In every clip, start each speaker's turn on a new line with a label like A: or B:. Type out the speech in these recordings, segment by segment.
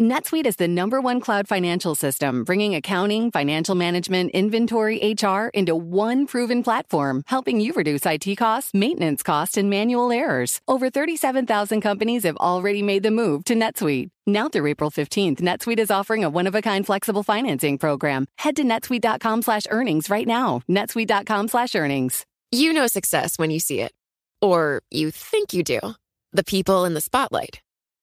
A: NetSuite is the number one cloud financial system, bringing accounting, financial management, inventory, HR into one proven platform, helping you reduce IT costs, maintenance costs, and manual errors. Over 37,000 companies have already made the move to NetSuite. Now through April 15th, NetSuite is offering a one-of-a-kind flexible financing program. Head to netsuite.com slash earnings right now. netsuite.com slash earnings.
B: You know success when you see it. Or you think you do. The people in the spotlight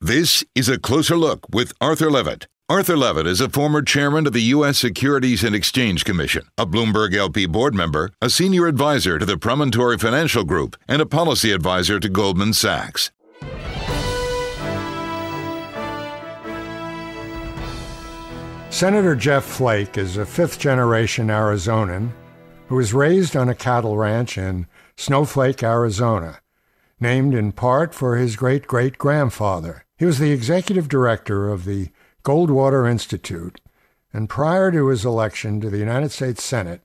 C: This is a closer look with Arthur Levitt. Arthur Levitt is a former chairman of the U.S. Securities and Exchange Commission, a Bloomberg LP board member, a senior advisor to the Promontory Financial Group, and a policy advisor to Goldman Sachs.
D: Senator Jeff Flake is a fifth generation Arizonan who was raised on a cattle ranch in Snowflake, Arizona, named in part for his great great grandfather. He was the executive director of the Goldwater Institute, and prior to his election to the United States Senate,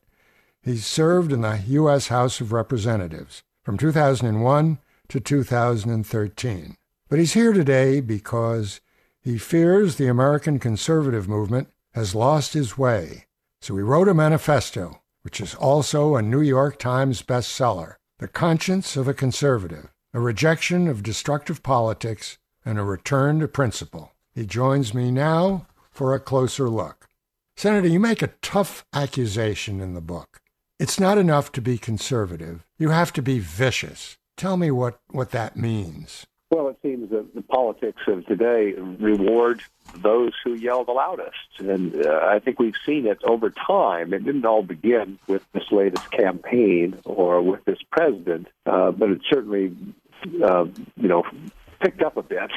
D: he served in the U.S. House of Representatives from 2001 to 2013. But he's here today because he fears the American conservative movement has lost his way. So he wrote a manifesto, which is also a New York Times bestseller, The Conscience of a Conservative, a rejection of destructive politics and a return to principle. He joins me now for a closer look. Senator, you make a tough accusation in the book. It's not enough to be conservative. You have to be vicious. Tell me what, what that means.
E: Well, it seems that the politics of today reward those who yell the loudest. And uh, I think we've seen it over time. It didn't all begin with this latest campaign or with this president, uh, but it certainly, uh, you know, picked up a bit.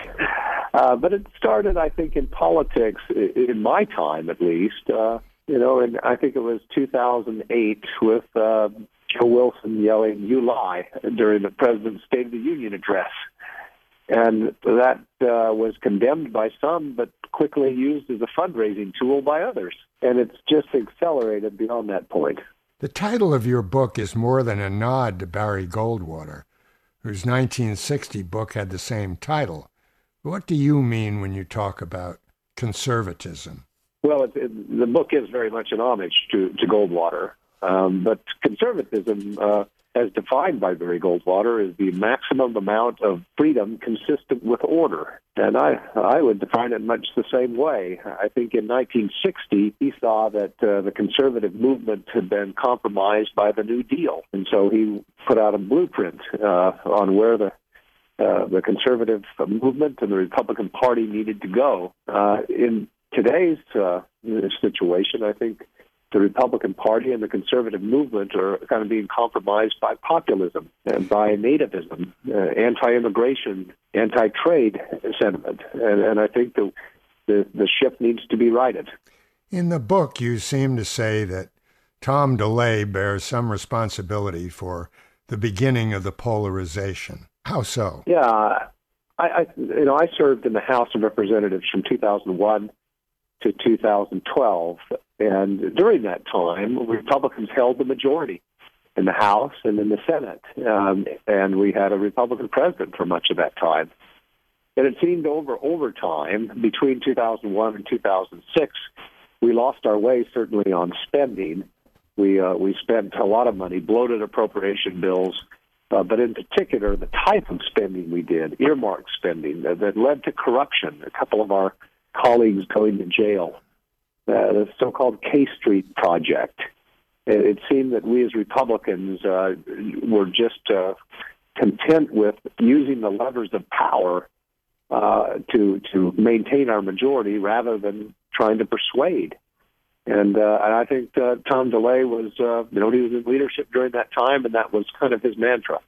E: Uh, but it started, I think, in politics, in my time at least. Uh, you know, and I think it was 2008 with uh, Joe Wilson yelling, You lie, during the President's State of the Union address. And that uh, was condemned by some, but quickly used as a fundraising tool by others. And it's just accelerated beyond that point.
D: The title of your book is more than a nod to Barry Goldwater whose 1960 book had the same title. What do you mean when you talk about conservatism?
E: Well, it, it, the book is very much an homage to, to Goldwater, um, but conservatism uh, as defined by Barry Goldwater, is the maximum amount of freedom consistent with order. And I, I would define it much the same way. I think in 1960, he saw that uh, the conservative movement had been compromised by the New Deal. And so he put out a blueprint uh, on where the uh, the conservative movement and the Republican Party needed to go. Uh, in today's uh, situation, I think the Republican Party and the conservative movement are kind of being compromised by populism and by nativism, uh, anti-immigration, anti-trade sentiment, and, and I think the, the the ship needs to be righted.
D: In the book, you seem to say that Tom DeLay bears some responsibility for the beginning of the polarization. How so?
E: Yeah, I, I you know I served in the House of Representatives from 2001 to 2012. And during that time, Republicans held the majority in the House and in the Senate. Um, and we had a Republican president for much of that time. And it seemed over over time, between 2001 and 2006, we lost our way certainly on spending. We uh, we spent a lot of money, bloated appropriation bills, uh, but in particular, the type of spending we did, earmark spending, that, that led to corruption. A couple of our colleagues going to jail. Uh, the so-called K Street project. It, it seemed that we as Republicans uh, were just uh, content with using the levers of power uh, to to maintain our majority rather than trying to persuade. And, uh, and I think uh, Tom DeLay was, uh, you know, he was in leadership during that time, and that was kind of his mantra.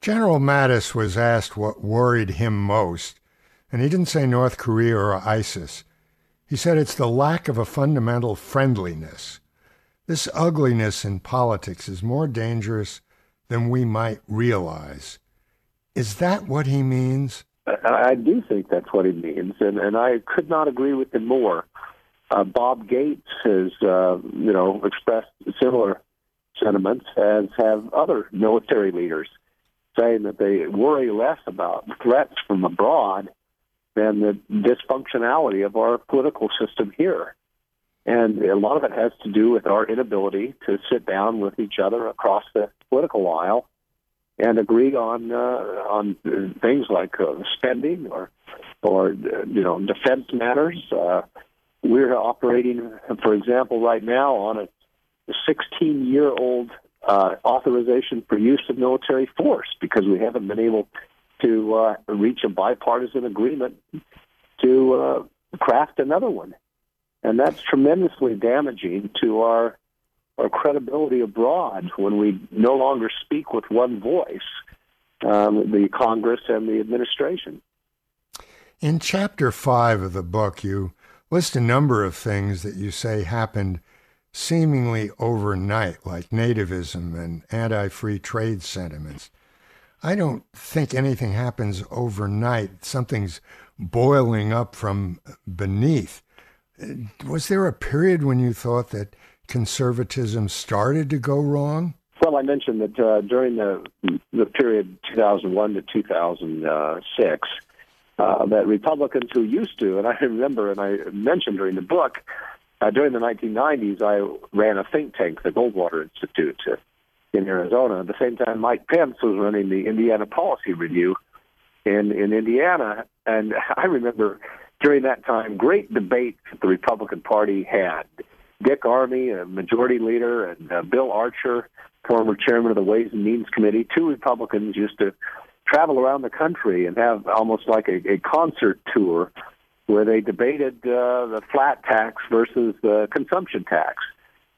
D: General Mattis was asked what worried him most, and he didn't say North Korea or ISIS. He said it's the lack of a fundamental friendliness. This ugliness in politics is more dangerous than we might realize. Is that what he means?
E: I do think that's what he means, and, and I could not agree with him more. Uh, Bob Gates has, uh, you know, expressed similar sentiments, as have other military leaders, saying that they worry less about threats from abroad than the dysfunctionality of our political system here. And a lot of it has to do with our inability to sit down with each other across the political aisle and agree on uh, on things like uh, spending or or you know defense matters. Uh, we're operating, for example, right now on a 16 year old uh, authorization for use of military force because we haven't been able to uh, reach a bipartisan agreement to uh, craft another one. And that's tremendously damaging to our our credibility abroad when we no longer speak with one voice, um, the Congress and the administration.
D: In chapter five of the book, you list a number of things that you say happened seemingly overnight, like nativism and anti free trade sentiments. I don't think anything happens overnight. Something's boiling up from beneath. Was there a period when you thought that conservatism started to go wrong?
E: Well, I mentioned that uh, during the the period 2001 to 2006, uh, that Republicans who used to, and I remember, and I mentioned during the book, uh, during the 1990s, I ran a think tank, the Goldwater Institute, in Arizona. At the same time, Mike Pence was running the Indiana Policy Review in in Indiana, and I remember during that time great debates that the Republican Party had. Dick Armey, a majority leader, and uh, Bill Archer, former chairman of the Ways and Means Committee, two Republicans used to travel around the country and have almost like a, a concert tour where they debated uh, the flat tax versus the consumption tax.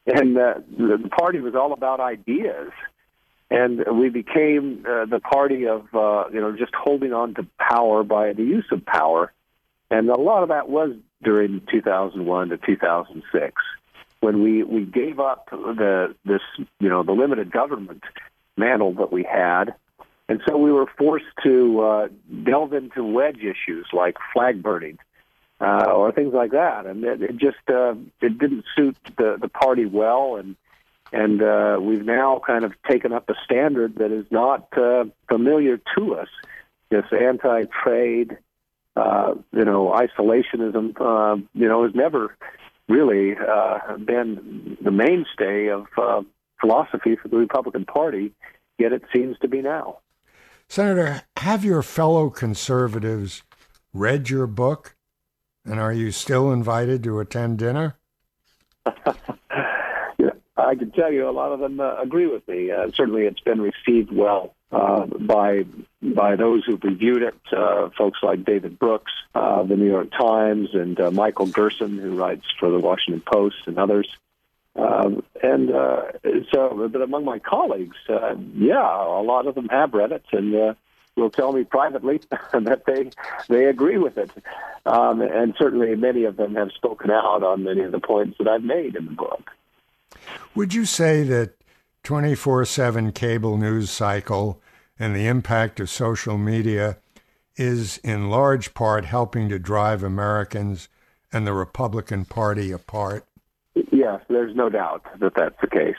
E: And uh, the party was all about ideas. And we became uh, the party of, uh, you know, just holding on to power by the use of power. And a lot of that was during 2001 to 2006 when we, we gave up the, this, you know, the limited government mantle that we had and so we were forced to uh, delve into wedge issues like flag burning uh, or things like that, and it, it just uh, it didn't suit the the party well, and and uh, we've now kind of taken up a standard that is not uh, familiar to us. This anti-trade, uh, you know, isolationism, uh, you know, has never really uh, been the mainstay of uh, philosophy for the Republican Party. Yet it seems to be now.
D: Senator, have your fellow conservatives read your book? And are you still invited to attend dinner?
E: I can tell you a lot of them uh, agree with me. Uh, certainly, it's been received well uh, by by those who've reviewed it. Uh, folks like David Brooks, uh, the New York Times, and uh, Michael Gerson, who writes for the Washington Post, and others. Um, and so, but among my colleagues, yeah, a lot of them have read it and will tell me privately that they they agree with it. Um, and certainly, many of them have spoken out on many of the points that I've made in the book.
D: Would you say that 24 7 cable news cycle and the impact of social media is in large part helping to drive Americans and the Republican Party apart?
E: Yes, there's no doubt that that's the case.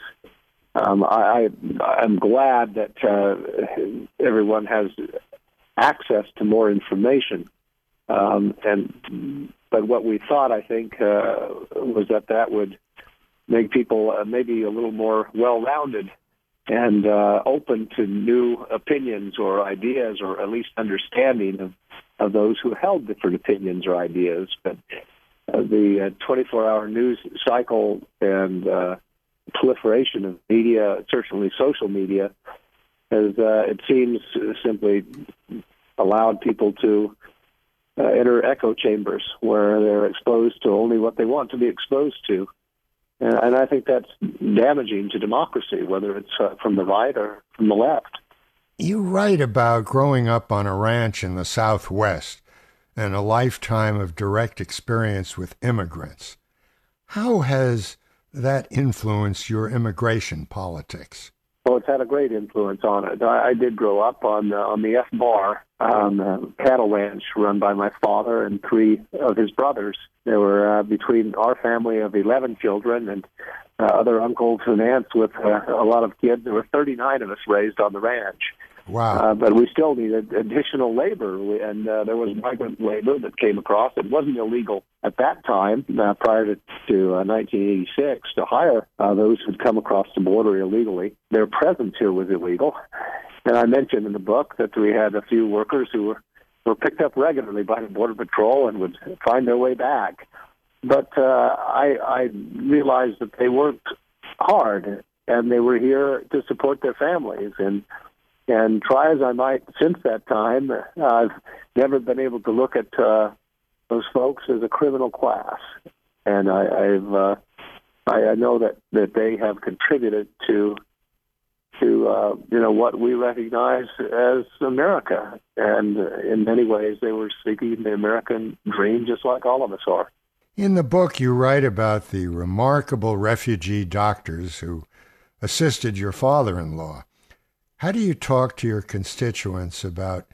E: Um, I, I, am glad that uh, everyone has access to more information. Um, and but what we thought, I think, uh, was that that would make people uh, maybe a little more well-rounded and uh, open to new opinions or ideas, or at least understanding of, of those who held different opinions or ideas. But uh, the 24-hour news cycle and uh, proliferation of media, certainly social media, has uh, it seems simply allowed people to uh, enter echo chambers where they're exposed to only what they want to be exposed to. And, and I think that's damaging to democracy, whether it's uh, from the right or from the left.
D: You write about growing up on a ranch in the Southwest and a lifetime of direct experience with immigrants. How has that influenced your immigration politics?
E: Well, it's had a great influence on it. I, I did grow up on uh, on the F Bar um, uh, cattle ranch run by my father and three of his brothers. There were uh, between our family of eleven children and uh, other uncles and aunts with uh, a lot of kids. There were thirty nine of us raised on the ranch.
D: Wow.
E: Uh, but we still needed additional labor, and uh, there was migrant labor that came across. It wasn't illegal at that time, uh, prior to, to uh, 1986, to hire uh, those who'd come across the border illegally. Their presence here was illegal. And I mentioned in the book that we had a few workers who were, were picked up regularly by the Border Patrol and would find their way back. But uh, I, I realized that they worked hard and they were here to support their families. And and try as I might since that time, I've never been able to look at uh, those folks as a criminal class. And I, I've uh, I, I know that that they have contributed to to uh, you know what we recognize as America, and in many ways they were seeking the American dream just like all of us are.
D: In the book, you write about the remarkable refugee doctors who assisted your father-in-law. How do you talk to your constituents about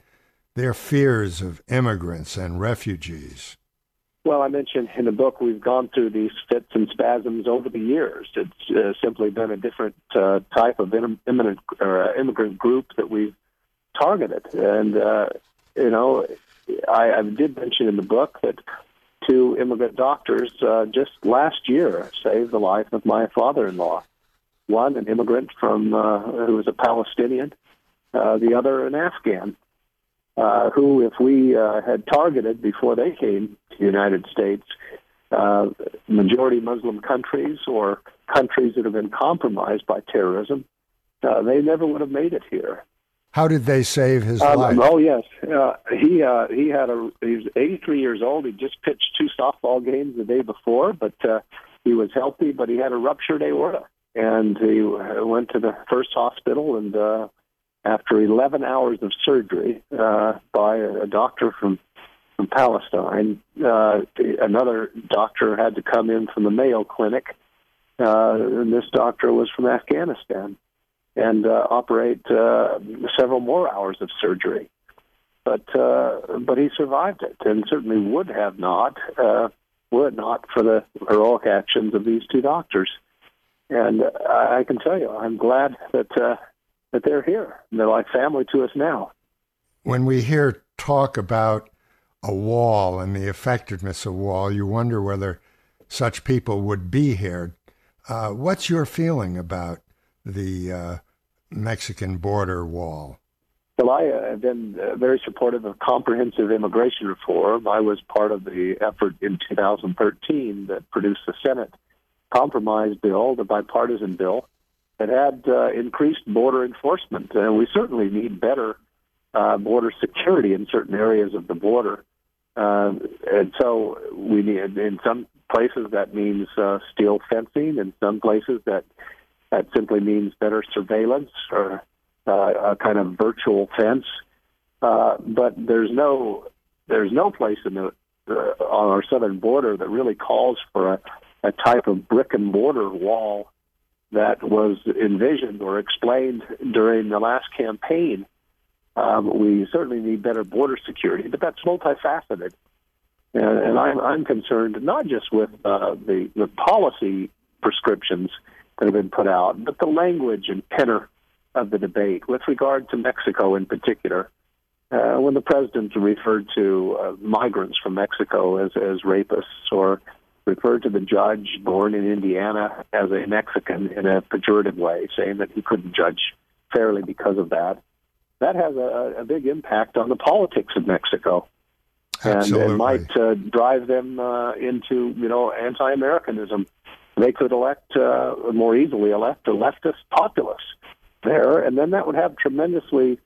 D: their fears of immigrants and refugees?
E: Well, I mentioned in the book we've gone through these fits and spasms over the years. It's uh, simply been a different uh, type of immigrant, or, uh, immigrant group that we've targeted. And, uh, you know, I, I did mention in the book that two immigrant doctors uh, just last year saved the life of my father-in-law one an immigrant from uh, who was a Palestinian, uh, the other an Afghan, uh, who, if we uh, had targeted before they came to the United States, uh, majority Muslim countries or countries that have been compromised by terrorism, uh, they never would have made it here.
D: How did they save his um, life?
E: Oh yes, uh, he uh, he had a he was 83 years old. He just pitched two softball games the day before, but uh, he was healthy. But he had a ruptured aorta, and he went to the first hospital and uh, after 11 hours of surgery uh, by a doctor from from Palestine, uh, another doctor had to come in from the Mayo Clinic, uh, and this doctor was from Afghanistan, and uh, operate uh, several more hours of surgery. But uh, but he survived it, and certainly would have not uh, were not for the heroic actions of these two doctors. And I, I can tell you, I'm glad that uh, that they're here. They're like family to us now.
D: When we hear talk about a wall and the effectiveness of a wall, you wonder whether such people would be here. Uh, what's your feeling about the uh, Mexican border wall?
E: Well, I uh, have been uh, very supportive of comprehensive immigration reform. I was part of the effort in 2013 that produced the Senate compromise bill, the bipartisan bill, that had uh, increased border enforcement. And we certainly need better uh, border security in certain areas of the border. Uh, and so we need, in some places, that means uh, steel fencing. In some places, that that simply means better surveillance or uh, a kind of virtual fence. Uh, but there's no there's no place in the uh, on our southern border that really calls for a a type of brick and mortar wall that was envisioned or explained during the last campaign. Um, we certainly need better border security, but that's multifaceted. And, and I'm, I'm concerned not just with uh, the, the policy prescriptions that have been put out, but the language and tenor of the debate with regard to Mexico in particular. Uh, when the president referred to uh, migrants from Mexico as, as rapists or referred to the judge born in Indiana as a Mexican in a pejorative way, saying that he couldn't judge fairly because of that. That has a, a big impact on the politics of Mexico.
D: Absolutely.
E: And it might uh, drive them uh, into, you know, anti-Americanism. They could elect uh, more easily elect a leftist populace there, and then that would have tremendously,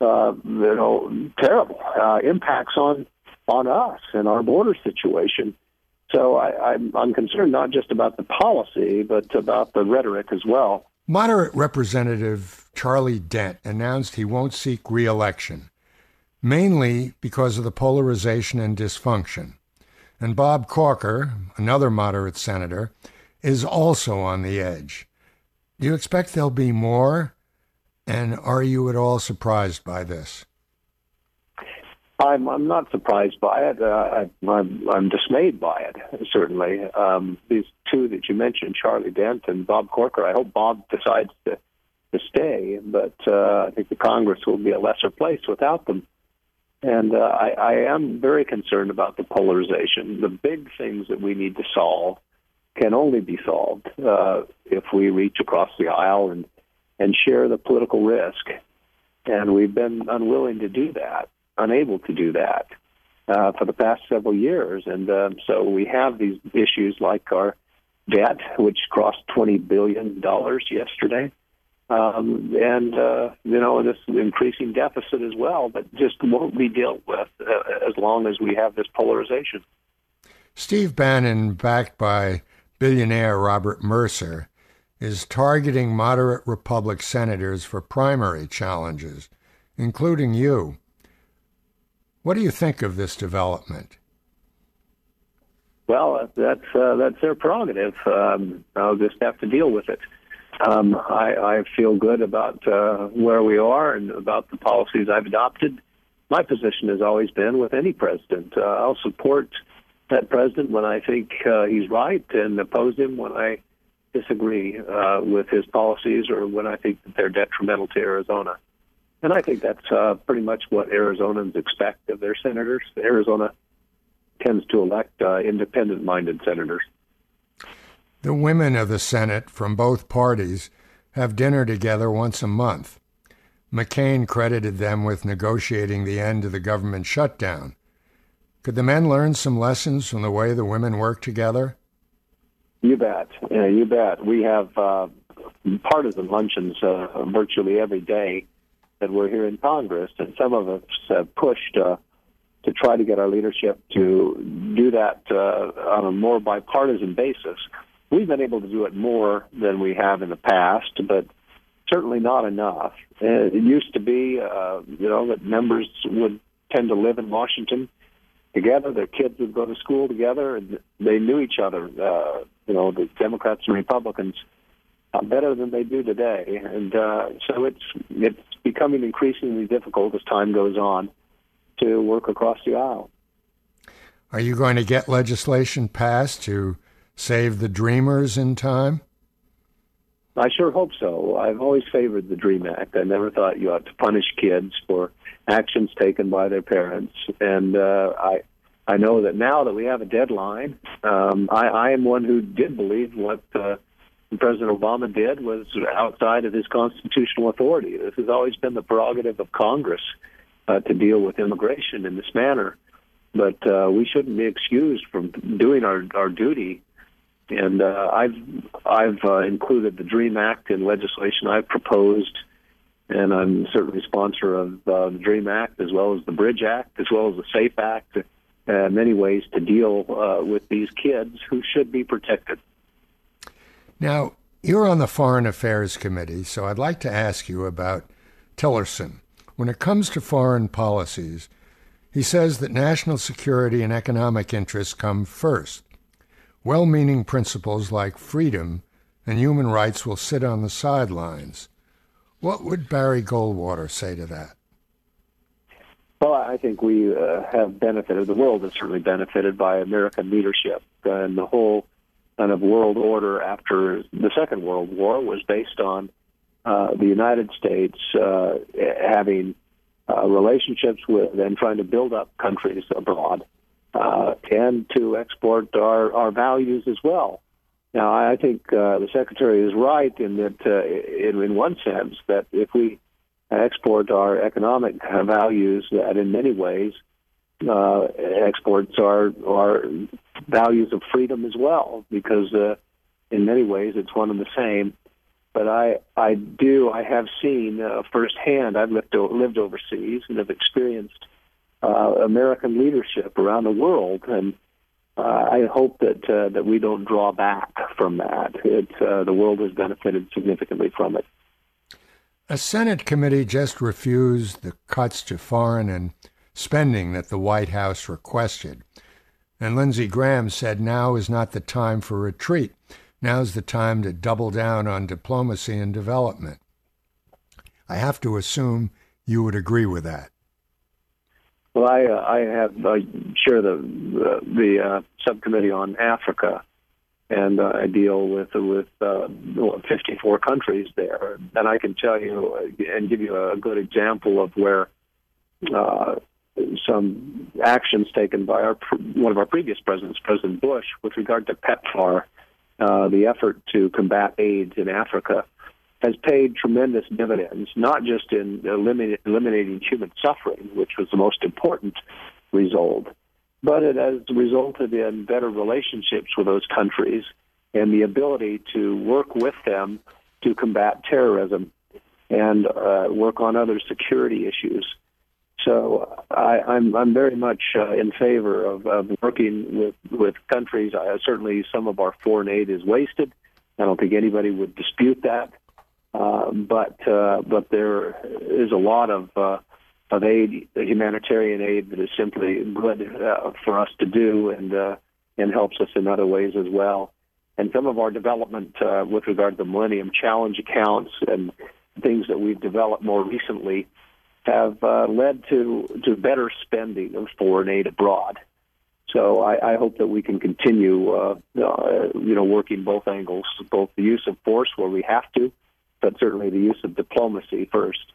E: uh, you know, terrible uh, impacts on on us and our border situation. So I, I'm, I'm concerned not just about the policy, but about the rhetoric as well.
D: Moderate Representative Charlie Dent announced he won't seek re-election, mainly because of the polarization and dysfunction. And Bob Corker, another moderate senator, is also on the edge. Do you expect there'll be more? And are you at all surprised by this?
E: I'm I'm not surprised by it. Uh, I, I'm I'm dismayed by it. Certainly, um, these two that you mentioned, Charlie Dent and Bob Corker. I hope Bob decides to to stay, but uh, I think the Congress will be a lesser place without them. And uh, I, I am very concerned about the polarization. The big things that we need to solve can only be solved uh, if we reach across the aisle and and share the political risk. And we've been unwilling to do that unable to do that uh, for the past several years. And um, so we have these issues like our debt, which crossed $20 billion yesterday. Um, and, uh, you know, this increasing deficit as well, but just won't be dealt with uh, as long as we have this polarization.
D: Steve Bannon, backed by billionaire Robert Mercer, is targeting moderate Republic senators for primary challenges, including you. What do you think of this development?
E: Well, that's uh, that's their prerogative. Um, I'll just have to deal with it. Um, I, I feel good about uh, where we are and about the policies I've adopted. My position has always been with any president. Uh, I'll support that president when I think uh, he's right and oppose him when I disagree uh, with his policies or when I think that they're detrimental to Arizona. And I think that's uh, pretty much what Arizonans expect of their senators. Arizona tends to elect uh, independent minded senators.
D: The women of the Senate from both parties have dinner together once a month. McCain credited them with negotiating the end of the government shutdown. Could the men learn some lessons from the way the women work together?
E: You bet. Yeah, you bet. We have uh, partisan luncheons uh, virtually every day that we're here in Congress, and some of us have pushed uh, to try to get our leadership to do that uh, on a more bipartisan basis. We've been able to do it more than we have in the past, but certainly not enough. It used to be, uh, you know, that members would tend to live in Washington together. Their kids would go to school together, and they knew each other. Uh, you know, the Democrats and Republicans uh, better than they do today, and uh, so it's it's becoming increasingly difficult as time goes on to work across the aisle.
D: Are you going to get legislation passed to save the Dreamers in time?
E: I sure hope so. I've always favored the Dream Act. I never thought you ought to punish kids for actions taken by their parents, and uh, I I know that now that we have a deadline, um, I, I am one who did believe what uh, President Obama did was outside of his constitutional authority. This has always been the prerogative of Congress uh, to deal with immigration in this manner. But uh, we shouldn't be excused from doing our, our duty. And uh, I've I've uh, included the Dream Act in legislation I've proposed, and I'm certainly sponsor of uh, the Dream Act as well as the Bridge Act as well as the Safe Act. Uh, many ways to deal with these kids who should be protected.
D: Now, you're on the Foreign Affairs Committee, so I'd like to ask you about Tillerson. When it comes to foreign policies, he says that national security and economic interests come first. Well meaning principles like freedom and human rights will sit on the sidelines. What would Barry Goldwater say to that?
E: Well, I think we uh, have benefited, the world has certainly benefited by American leadership and the whole kind of world order after the Second World War was based on uh, the United States uh, having uh, relationships with and trying to build up countries abroad uh, and to export our, our values as well. Now, I think uh, the secretary is right in that, uh, in, in one sense, that if we export our economic values, that in many ways uh, exports our our values of freedom as well, because uh, in many ways it's one and the same. But I I do I have seen uh, firsthand. I've lived lived overseas and have experienced uh, American leadership around the world, and uh, I hope that uh, that we don't draw back from that. It, uh, the world has benefited significantly from it.
D: A Senate committee just refused the cuts to foreign and spending that the White House requested. And Lindsey Graham said now is not the time for retreat. Now's the time to double down on diplomacy and development. I have to assume you would agree with that.
E: Well, I uh, I have uh, chair the the, the uh, subcommittee on Africa, and uh, I deal with with uh, 54 countries there, and I can tell you uh, and give you a good example of where uh, some actions taken by our one of our previous presidents, President Bush, with regard to PEPFAR, uh, the effort to combat AIDS in Africa has paid tremendous dividends, not just in eliminating human suffering, which was the most important result, but it has resulted in better relationships with those countries and the ability to work with them to combat terrorism and uh, work on other security issues. So I, I'm I'm very much uh, in favor of, of working with with countries. I, certainly, some of our foreign aid is wasted. I don't think anybody would dispute that. Uh, but uh, but there is a lot of uh, of aid, humanitarian aid, that is simply good uh, for us to do, and uh, and helps us in other ways as well. And some of our development uh, with regard to the Millennium Challenge accounts and things that we've developed more recently have uh, led to to better spending of foreign aid abroad. So I, I hope that we can continue, uh, uh, you know, working both angles, both the use of force where we have to, but certainly the use of diplomacy first.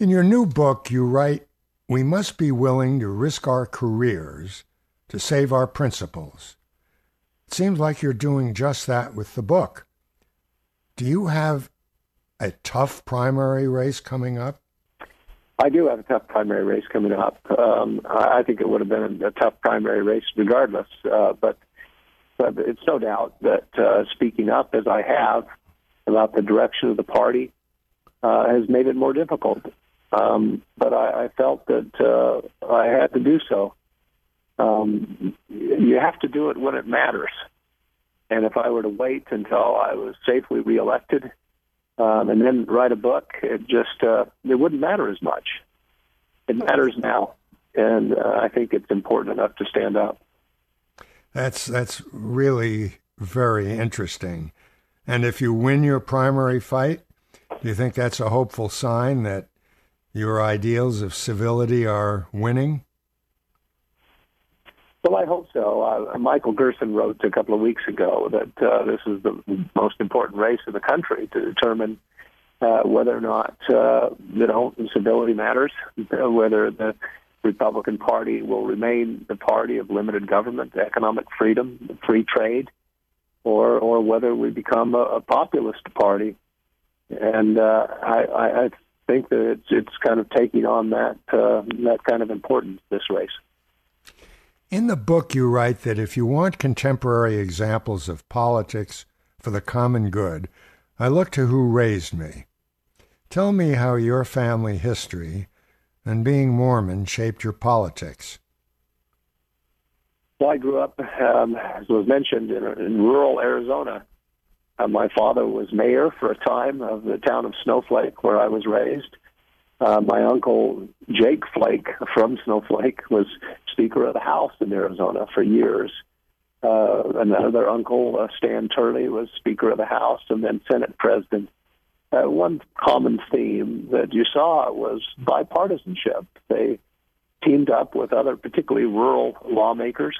D: In your new book, you write, We must be willing to risk our careers to save our principles. It seems like you're doing just that with the book. Do you have a tough primary race coming up?
E: I do have a tough primary race coming up. Um, I think it would have been a tough primary race regardless, uh, but but it's no doubt that uh, speaking up as I have about the direction of the party uh, has made it more difficult. Um, but I, I felt that uh, I had to do so. Um, you have to do it when it matters. And if I were to wait until I was safely reelected um, and then write a book, it just uh, it wouldn't matter as much. It matters now, and uh, I think it's important enough to stand up.
D: That's that's really very interesting. And if you win your primary fight, do you think that's a hopeful sign that your ideals of civility are winning?
E: Well, I hope so. Uh, Michael Gerson wrote a couple of weeks ago that uh, this is the most important race in the country to determine uh, whether or not uh, you know civility matters, whether the Republican Party will remain the party of limited government, economic freedom, free trade, or or whether we become a, a populist party. And uh, I, I think that it's it's kind of taking on that uh, that kind of importance this race.
D: In the book, you write that if you want contemporary examples of politics for the common good, I look to who raised me. Tell me how your family history and being Mormon shaped your politics.
E: Well, I grew up, um, as was mentioned, in, in rural Arizona. Uh, my father was mayor for a time of the town of Snowflake, where I was raised. Uh, my uncle Jake Flake from Snowflake was Speaker of the House in Arizona for years. Uh, another uncle, uh, Stan Turley, was Speaker of the House and then Senate President. Uh, one common theme that you saw was bipartisanship. They teamed up with other, particularly rural lawmakers,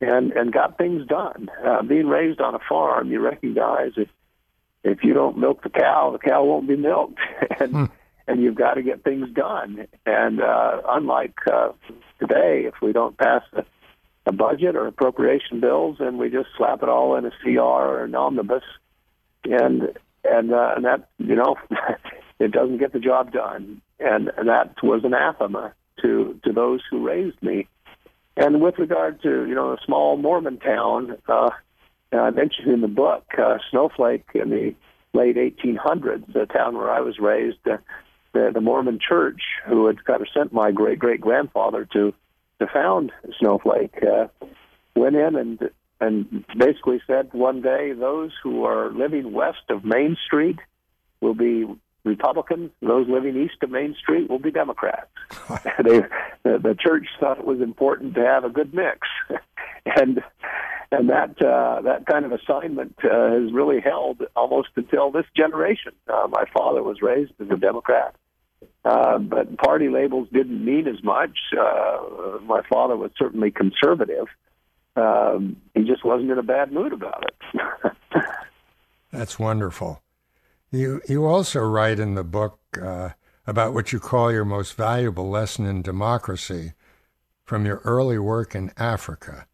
E: and and got things done. Uh, being raised on a farm, you recognize if if you don't milk the cow, the cow won't be milked, and hmm. And you've got to get things done. And uh, unlike uh, today, if we don't pass the a budget or appropriation bills, and we just slap it all in a CR or an omnibus, and and uh, and that you know it doesn't get the job done, and, and that was anathema to to those who raised me. And with regard to you know a small Mormon town, uh, I mentioned in the book uh, Snowflake in the late 1800s, the town where I was raised. Uh, the, the Mormon Church, who had kind of sent my great great grandfather to to found Snowflake, uh, went in and and basically said one day those who are living west of Main Street will be Republicans. Those living east of Main Street will be Democrats. they, the, the church thought it was important to have a good mix, and and that uh, that kind of assignment uh, has really held almost until this generation. Uh, my father was raised as a Democrat. Uh, but party labels didn't mean as much. Uh, my father was certainly conservative. Um, he just wasn't in a bad mood about it.
D: That's wonderful. You you also write in the book uh, about what you call your most valuable lesson in democracy from your early work in Africa.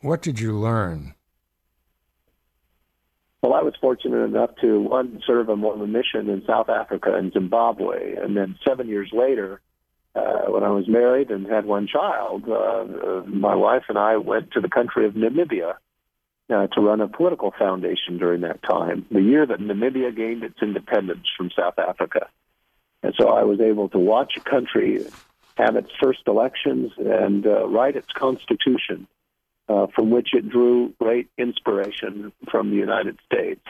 D: What did you learn?
E: Well, I was fortunate enough to one serve on a mission in South Africa and Zimbabwe, and then seven years later, uh, when I was married and had one child, uh, my wife and I went to the country of Namibia uh, to run a political foundation during that time, the year that Namibia gained its independence from South Africa. And so I was able to watch a country have its first elections and uh, write its constitution uh, from which it drew great inspiration from the United States.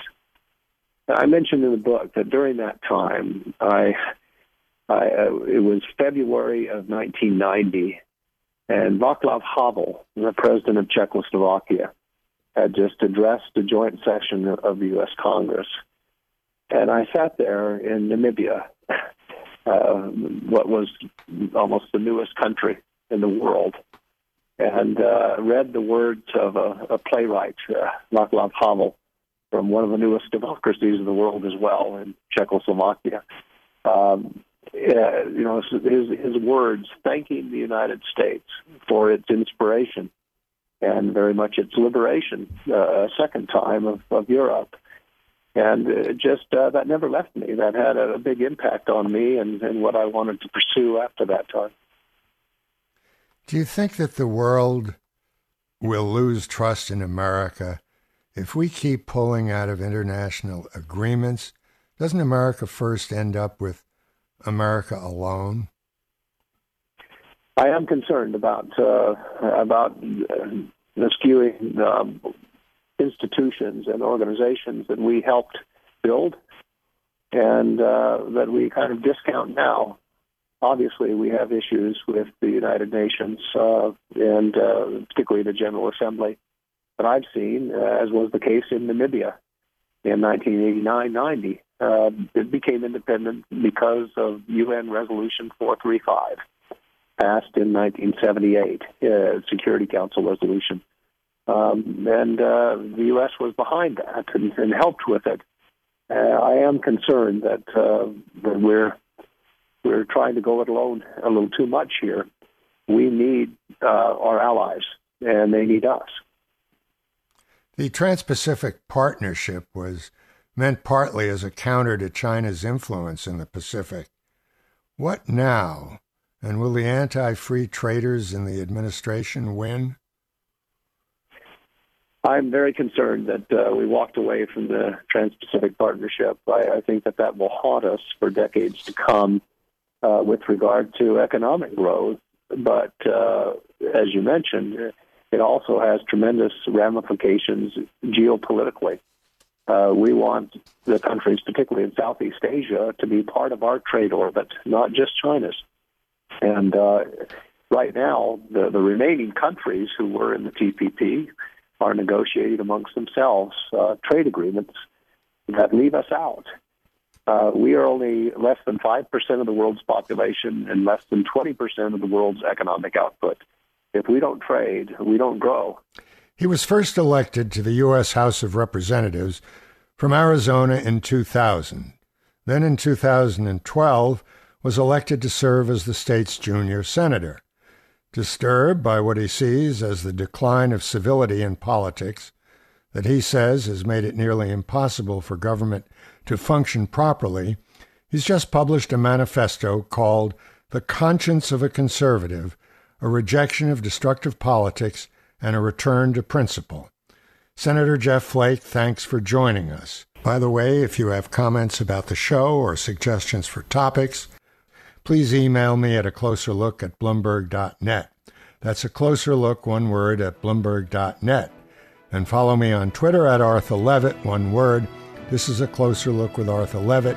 E: I mentioned in the book that during that time, I, I uh, it was February of 1990, and Václav Havel, the president of Czechoslovakia, had just addressed a joint session of the U.S. Congress, and I sat there in Namibia, uh, what was almost the newest country in the world, and uh, read the words of a, a playwright, uh, Václav Havel, from one of the newest democracies in the world as well, in Czechoslovakia. Um, uh, you know, his, his words thanking the United States for its inspiration and very much its liberation, uh, a second time of, of Europe. And uh, just uh, that never left me. That had a, a big impact on me and, and what I wanted to pursue after that time.
D: Do you think that the world will lose trust in America if we keep pulling out of international agreements? Doesn't America first end up with America alone?
E: I am concerned about uh, about the skewing um, institutions and organizations that we helped build, and uh, that we kind of discount now obviously we have issues with the United Nations uh, and uh, particularly the General Assembly that I've seen, uh, as was the case in Namibia in 1989-90. Uh, it became independent because of UN Resolution 435, passed in 1978, uh, Security Council resolution. Um, and uh, the U.S. was behind that and, and helped with it. I am concerned that, that we're we're trying to go it alone a little too much here. We need uh, our allies, and they need us.
D: The Trans Pacific Partnership was meant partly as a counter to China's influence in the Pacific. What now? And will the anti free traders in the administration win?
E: I'm very concerned that uh, we walked away from the Trans Pacific Partnership. I, I think that that will haunt us for decades to come uh, with regard to economic growth. But uh, as you mentioned, it also has tremendous ramifications geopolitically. Uh, we want the countries, particularly in Southeast Asia, to be part of our trade orbit, not just China's. And uh, right now, the, the remaining countries who were in the TPP are negotiating amongst themselves uh, trade agreements that leave us out. Uh, we are only less than 5% of the world's population and less than 20% of the world's economic output. If we don't trade, we don't grow.
D: He was first elected to the U.S. House of Representatives from Arizona in 2000. Then in 2012 was elected to serve as the state's junior senator. Disturbed by what he sees as the decline of civility in politics, that he says has made it nearly impossible for government to function properly, he's just published a manifesto called The Conscience of a Conservative A Rejection of Destructive Politics and a Return to Principle. Senator Jeff Flake, thanks for joining us. By the way, if you have comments about the show or suggestions for topics, please email me at a closer look at Bloomberg.net. That's a closer look, one word, at Bloomberg.net and follow me on Twitter at Arthur Levitt, one word. This is a closer look with Arthur Levitt.